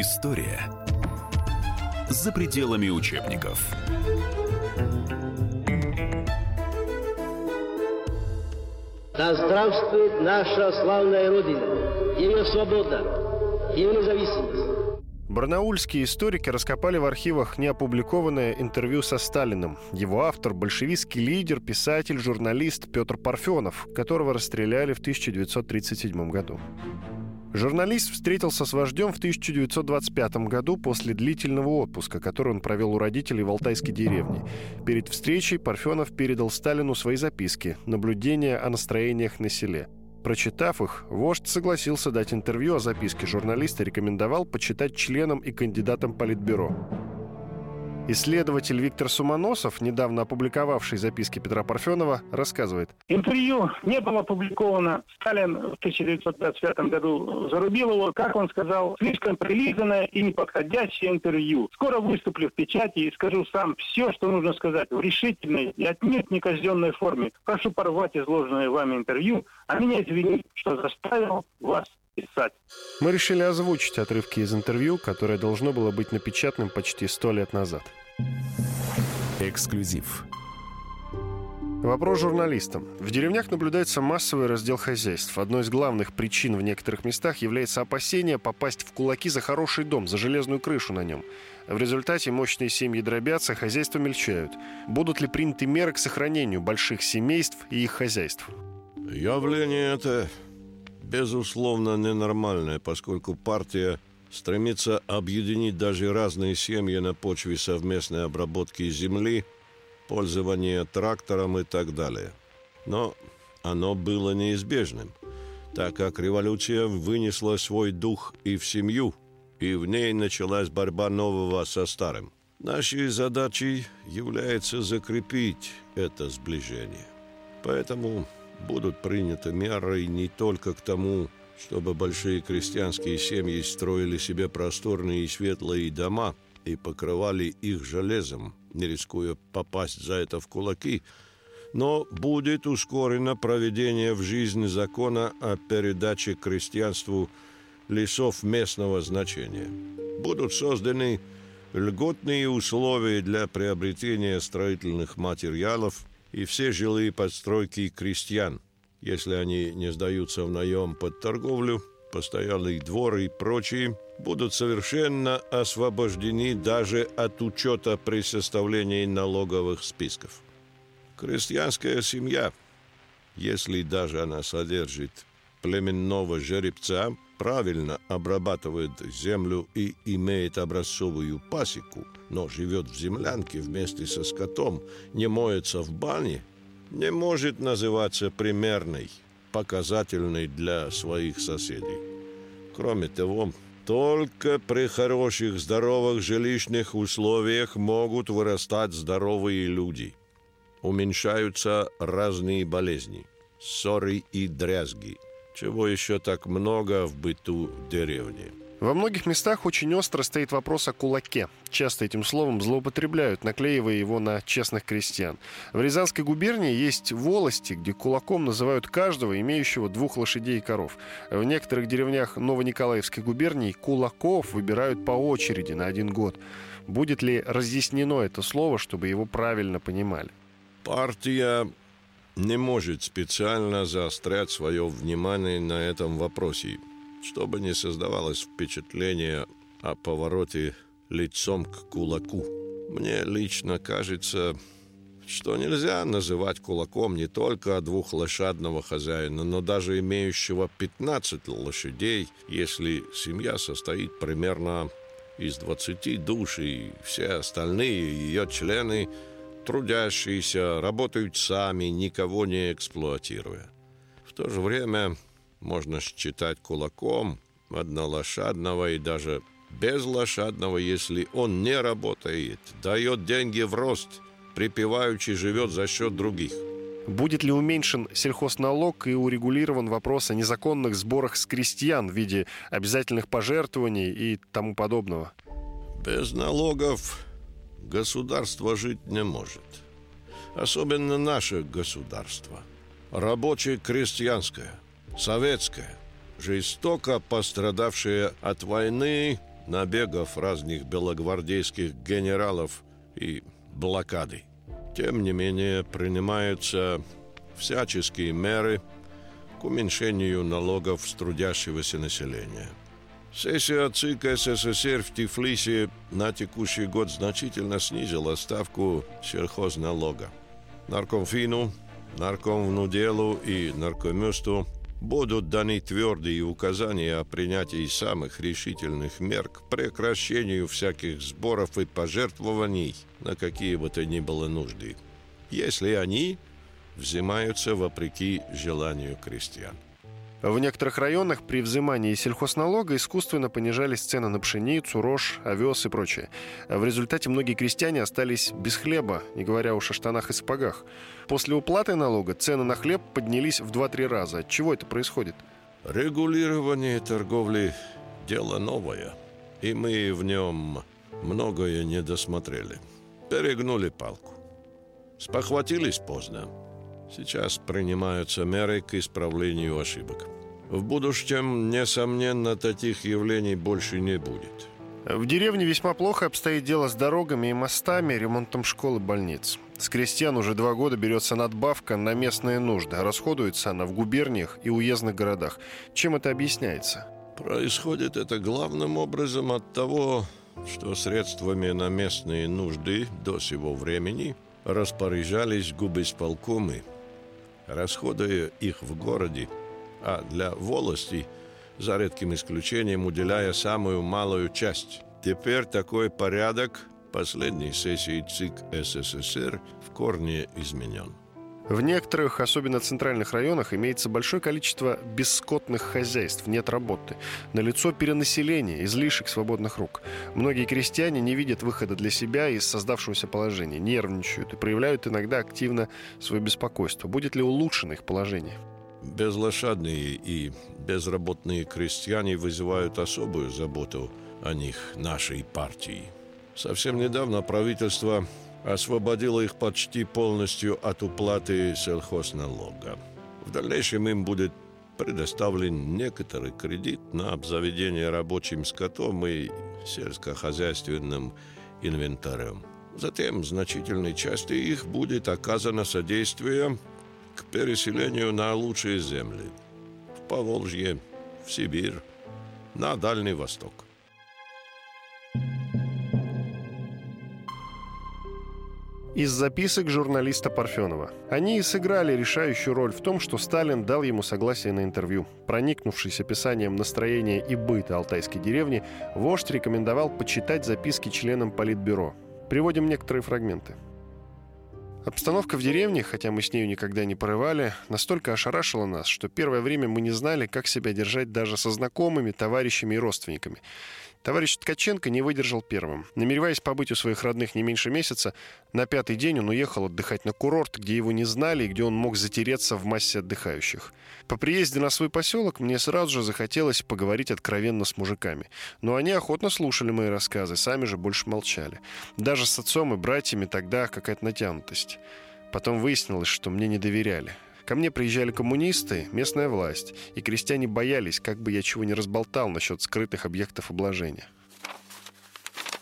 История за пределами учебников. Да здравствует наша славная Родина, ее свобода, ее независимость. Барнаульские историки раскопали в архивах неопубликованное интервью со Сталиным. Его автор – большевистский лидер, писатель, журналист Петр Парфенов, которого расстреляли в 1937 году. Журналист встретился с вождем в 1925 году после длительного отпуска, который он провел у родителей в Алтайской деревне. Перед встречей Парфенов передал Сталину свои записки, наблюдения о настроениях на селе – Прочитав их, вождь согласился дать интервью, а записки журналиста рекомендовал почитать членам и кандидатам Политбюро. Исследователь Виктор Сумоносов, недавно опубликовавший записки Петра Парфенова, рассказывает. Интервью не было опубликовано. Сталин в 1925 году зарубил его, как он сказал, слишком прилизанное и неподходящее интервью. Скоро выступлю в печати и скажу сам все, что нужно сказать в решительной и отнюдь не казенной форме. Прошу порвать изложенное вами интервью, а меня извинить, что заставил вас писать. Мы решили озвучить отрывки из интервью, которое должно было быть напечатанным почти сто лет назад. Эксклюзив. Вопрос журналистам. В деревнях наблюдается массовый раздел хозяйств. Одной из главных причин в некоторых местах является опасение попасть в кулаки за хороший дом, за железную крышу на нем. В результате мощные семьи дробятся, хозяйства мельчают. Будут ли приняты меры к сохранению больших семейств и их хозяйств? Явление это безусловно ненормальное, поскольку партия стремится объединить даже разные семьи на почве совместной обработки земли, пользования трактором и так далее. Но оно было неизбежным, так как революция вынесла свой дух и в семью, и в ней началась борьба нового со старым. Нашей задачей является закрепить это сближение. Поэтому будут приняты меры не только к тому, чтобы большие крестьянские семьи строили себе просторные и светлые дома и покрывали их железом, не рискуя попасть за это в кулаки, но будет ускорено проведение в жизнь закона о передаче крестьянству лесов местного значения. Будут созданы льготные условия для приобретения строительных материалов – и все жилые подстройки крестьян, если они не сдаются в наем под торговлю, постоялый двор и прочие, будут совершенно освобождены даже от учета при составлении налоговых списков. Крестьянская семья, если даже она содержит племенного жеребца, правильно обрабатывает землю и имеет образцовую пасеку, но живет в землянке вместе со скотом, не моется в бане, не может называться примерной, показательной для своих соседей. Кроме того, только при хороших, здоровых жилищных условиях могут вырастать здоровые люди. Уменьшаются разные болезни, ссоры и дрязги – чего еще так много в быту деревни. Во многих местах очень остро стоит вопрос о кулаке. Часто этим словом злоупотребляют, наклеивая его на честных крестьян. В Рязанской губернии есть волости, где кулаком называют каждого, имеющего двух лошадей и коров. В некоторых деревнях Новониколаевской губернии кулаков выбирают по очереди на один год. Будет ли разъяснено это слово, чтобы его правильно понимали? Партия не может специально заострять свое внимание на этом вопросе, чтобы не создавалось впечатление о повороте лицом к кулаку. Мне лично кажется, что нельзя называть кулаком не только двухлошадного хозяина, но даже имеющего 15 лошадей, если семья состоит примерно из 20 душ, и все остальные ее члены – трудящиеся, работают сами, никого не эксплуатируя. В то же время можно считать кулаком однолошадного и даже безлошадного, если он не работает, дает деньги в рост, припеваючи живет за счет других. Будет ли уменьшен сельхозналог и урегулирован вопрос о незаконных сборах с крестьян в виде обязательных пожертвований и тому подобного? Без налогов государство жить не может. Особенно наше государство. Рабочее крестьянское, советское, жестоко пострадавшее от войны, набегов разных белогвардейских генералов и блокады. Тем не менее, принимаются всяческие меры к уменьшению налогов с трудящегося населения. Сессия ЦИК СССР в Тифлисе на текущий год значительно снизила ставку сельхозналога. Наркомфину, наркомвнуделу и наркомюсту будут даны твердые указания о принятии самых решительных мер к прекращению всяких сборов и пожертвований на какие бы то ни было нужды, если они взимаются вопреки желанию крестьян. В некоторых районах при взимании сельхозналога искусственно понижались цены на пшеницу, рожь, овес и прочее. В результате многие крестьяне остались без хлеба, не говоря уж о штанах и сапогах. После уплаты налога цены на хлеб поднялись в 2-3 раза. От чего это происходит? Регулирование торговли – дело новое, и мы в нем многое не досмотрели. Перегнули палку. Спохватились поздно. Сейчас принимаются меры к исправлению ошибок. В будущем, несомненно, таких явлений больше не будет. В деревне весьма плохо обстоит дело с дорогами и мостами, ремонтом школ и больниц. С крестьян уже два года берется надбавка на местные нужды, а расходуется она в губерниях и уездных городах. Чем это объясняется? Происходит это главным образом от того, что средствами на местные нужды до сего времени распоряжались губисполкомы – расходуя их в городе, а для волости, за редким исключением, уделяя самую малую часть. Теперь такой порядок последней сессии ЦИК СССР в корне изменен. В некоторых, особенно центральных районах, имеется большое количество бесскотных хозяйств, нет работы. Налицо перенаселение, излишек свободных рук. Многие крестьяне не видят выхода для себя из создавшегося положения, нервничают и проявляют иногда активно свое беспокойство. Будет ли улучшено их положение? Безлошадные и безработные крестьяне вызывают особую заботу о них нашей партии. Совсем недавно правительство освободила их почти полностью от уплаты сельхозналога. В дальнейшем им будет предоставлен некоторый кредит на обзаведение рабочим скотом и сельскохозяйственным инвентарем. Затем значительной части их будет оказано содействие к переселению на лучшие земли в Поволжье, в Сибирь, на Дальний Восток. Из записок журналиста Парфенова. Они и сыграли решающую роль в том, что Сталин дал ему согласие на интервью. Проникнувшись описанием настроения и быта алтайской деревни, вождь рекомендовал почитать записки членам Политбюро. Приводим некоторые фрагменты. Обстановка в деревне, хотя мы с нею никогда не порывали, настолько ошарашила нас, что первое время мы не знали, как себя держать даже со знакомыми, товарищами и родственниками. Товарищ Ткаченко не выдержал первым. Намереваясь побыть у своих родных не меньше месяца, на пятый день он уехал отдыхать на курорт, где его не знали и где он мог затереться в массе отдыхающих. По приезде на свой поселок мне сразу же захотелось поговорить откровенно с мужиками. Но они охотно слушали мои рассказы, сами же больше молчали. Даже с отцом и братьями тогда какая-то натянутость. Потом выяснилось, что мне не доверяли. Ко мне приезжали коммунисты, местная власть, и крестьяне боялись, как бы я чего не разболтал насчет скрытых объектов обложения.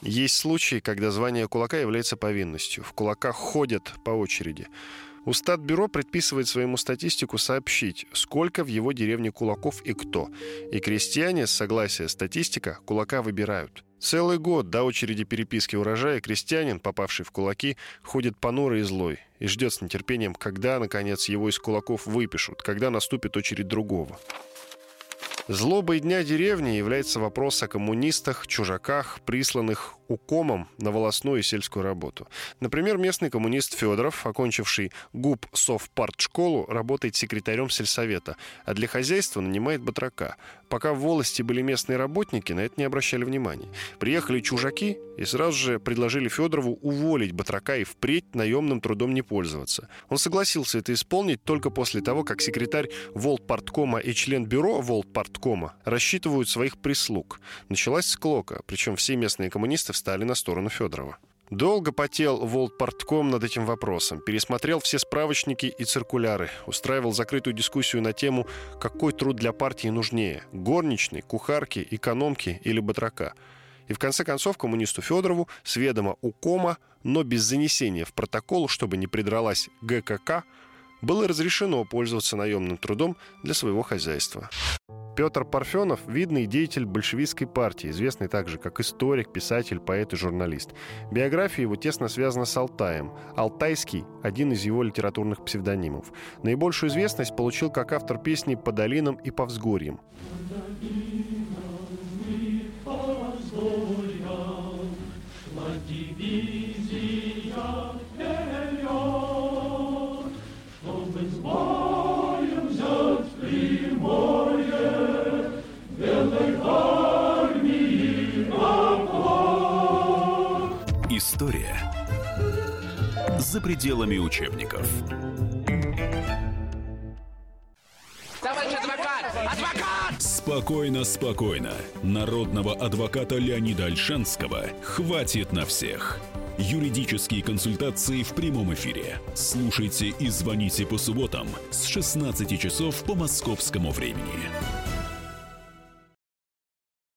Есть случаи, когда звание кулака является повинностью. В кулаках ходят по очереди. Устат-бюро предписывает своему статистику сообщить, сколько в его деревне кулаков и кто. И крестьяне с согласия статистика кулака выбирают. Целый год до очереди переписки урожая крестьянин, попавший в кулаки, ходит понурый и злой и ждет с нетерпением, когда, наконец, его из кулаков выпишут, когда наступит очередь другого. Злобой дня деревни является вопрос о коммунистах, чужаках, присланных укомом на волосную и сельскую работу. Например, местный коммунист Федоров, окончивший ГУП Совпартшколу, работает секретарем сельсовета, а для хозяйства нанимает батрака. Пока в волости были местные работники, на это не обращали внимания. Приехали чужаки и сразу же предложили Федорову уволить батрака и впредь наемным трудом не пользоваться. Он согласился это исполнить только после того, как секретарь Волтпарткома и член бюро Волтпарткома рассчитывают своих прислуг. Началась склока, причем все местные коммунисты встали на сторону Федорова. Долго потел Волтпортком над этим вопросом, пересмотрел все справочники и циркуляры, устраивал закрытую дискуссию на тему, какой труд для партии нужнее – горничной, кухарки, экономки или батрака. И в конце концов коммунисту Федорову с ведома УКОМа, но без занесения в протокол, чтобы не придралась ГКК, было разрешено пользоваться наемным трудом для своего хозяйства. Петр Парфенов – видный деятель большевистской партии, известный также как историк, писатель, поэт и журналист. Биография его тесно связана с Алтаем. Алтайский – один из его литературных псевдонимов. Наибольшую известность получил как автор песни «По долинам и по взгорьям». История за пределами учебников. Товарищ адвокат! Адвокат! Спокойно, спокойно. Народного адвоката Леонида Альшанского хватит на всех. Юридические консультации в прямом эфире. Слушайте и звоните по субботам с 16 часов по московскому времени.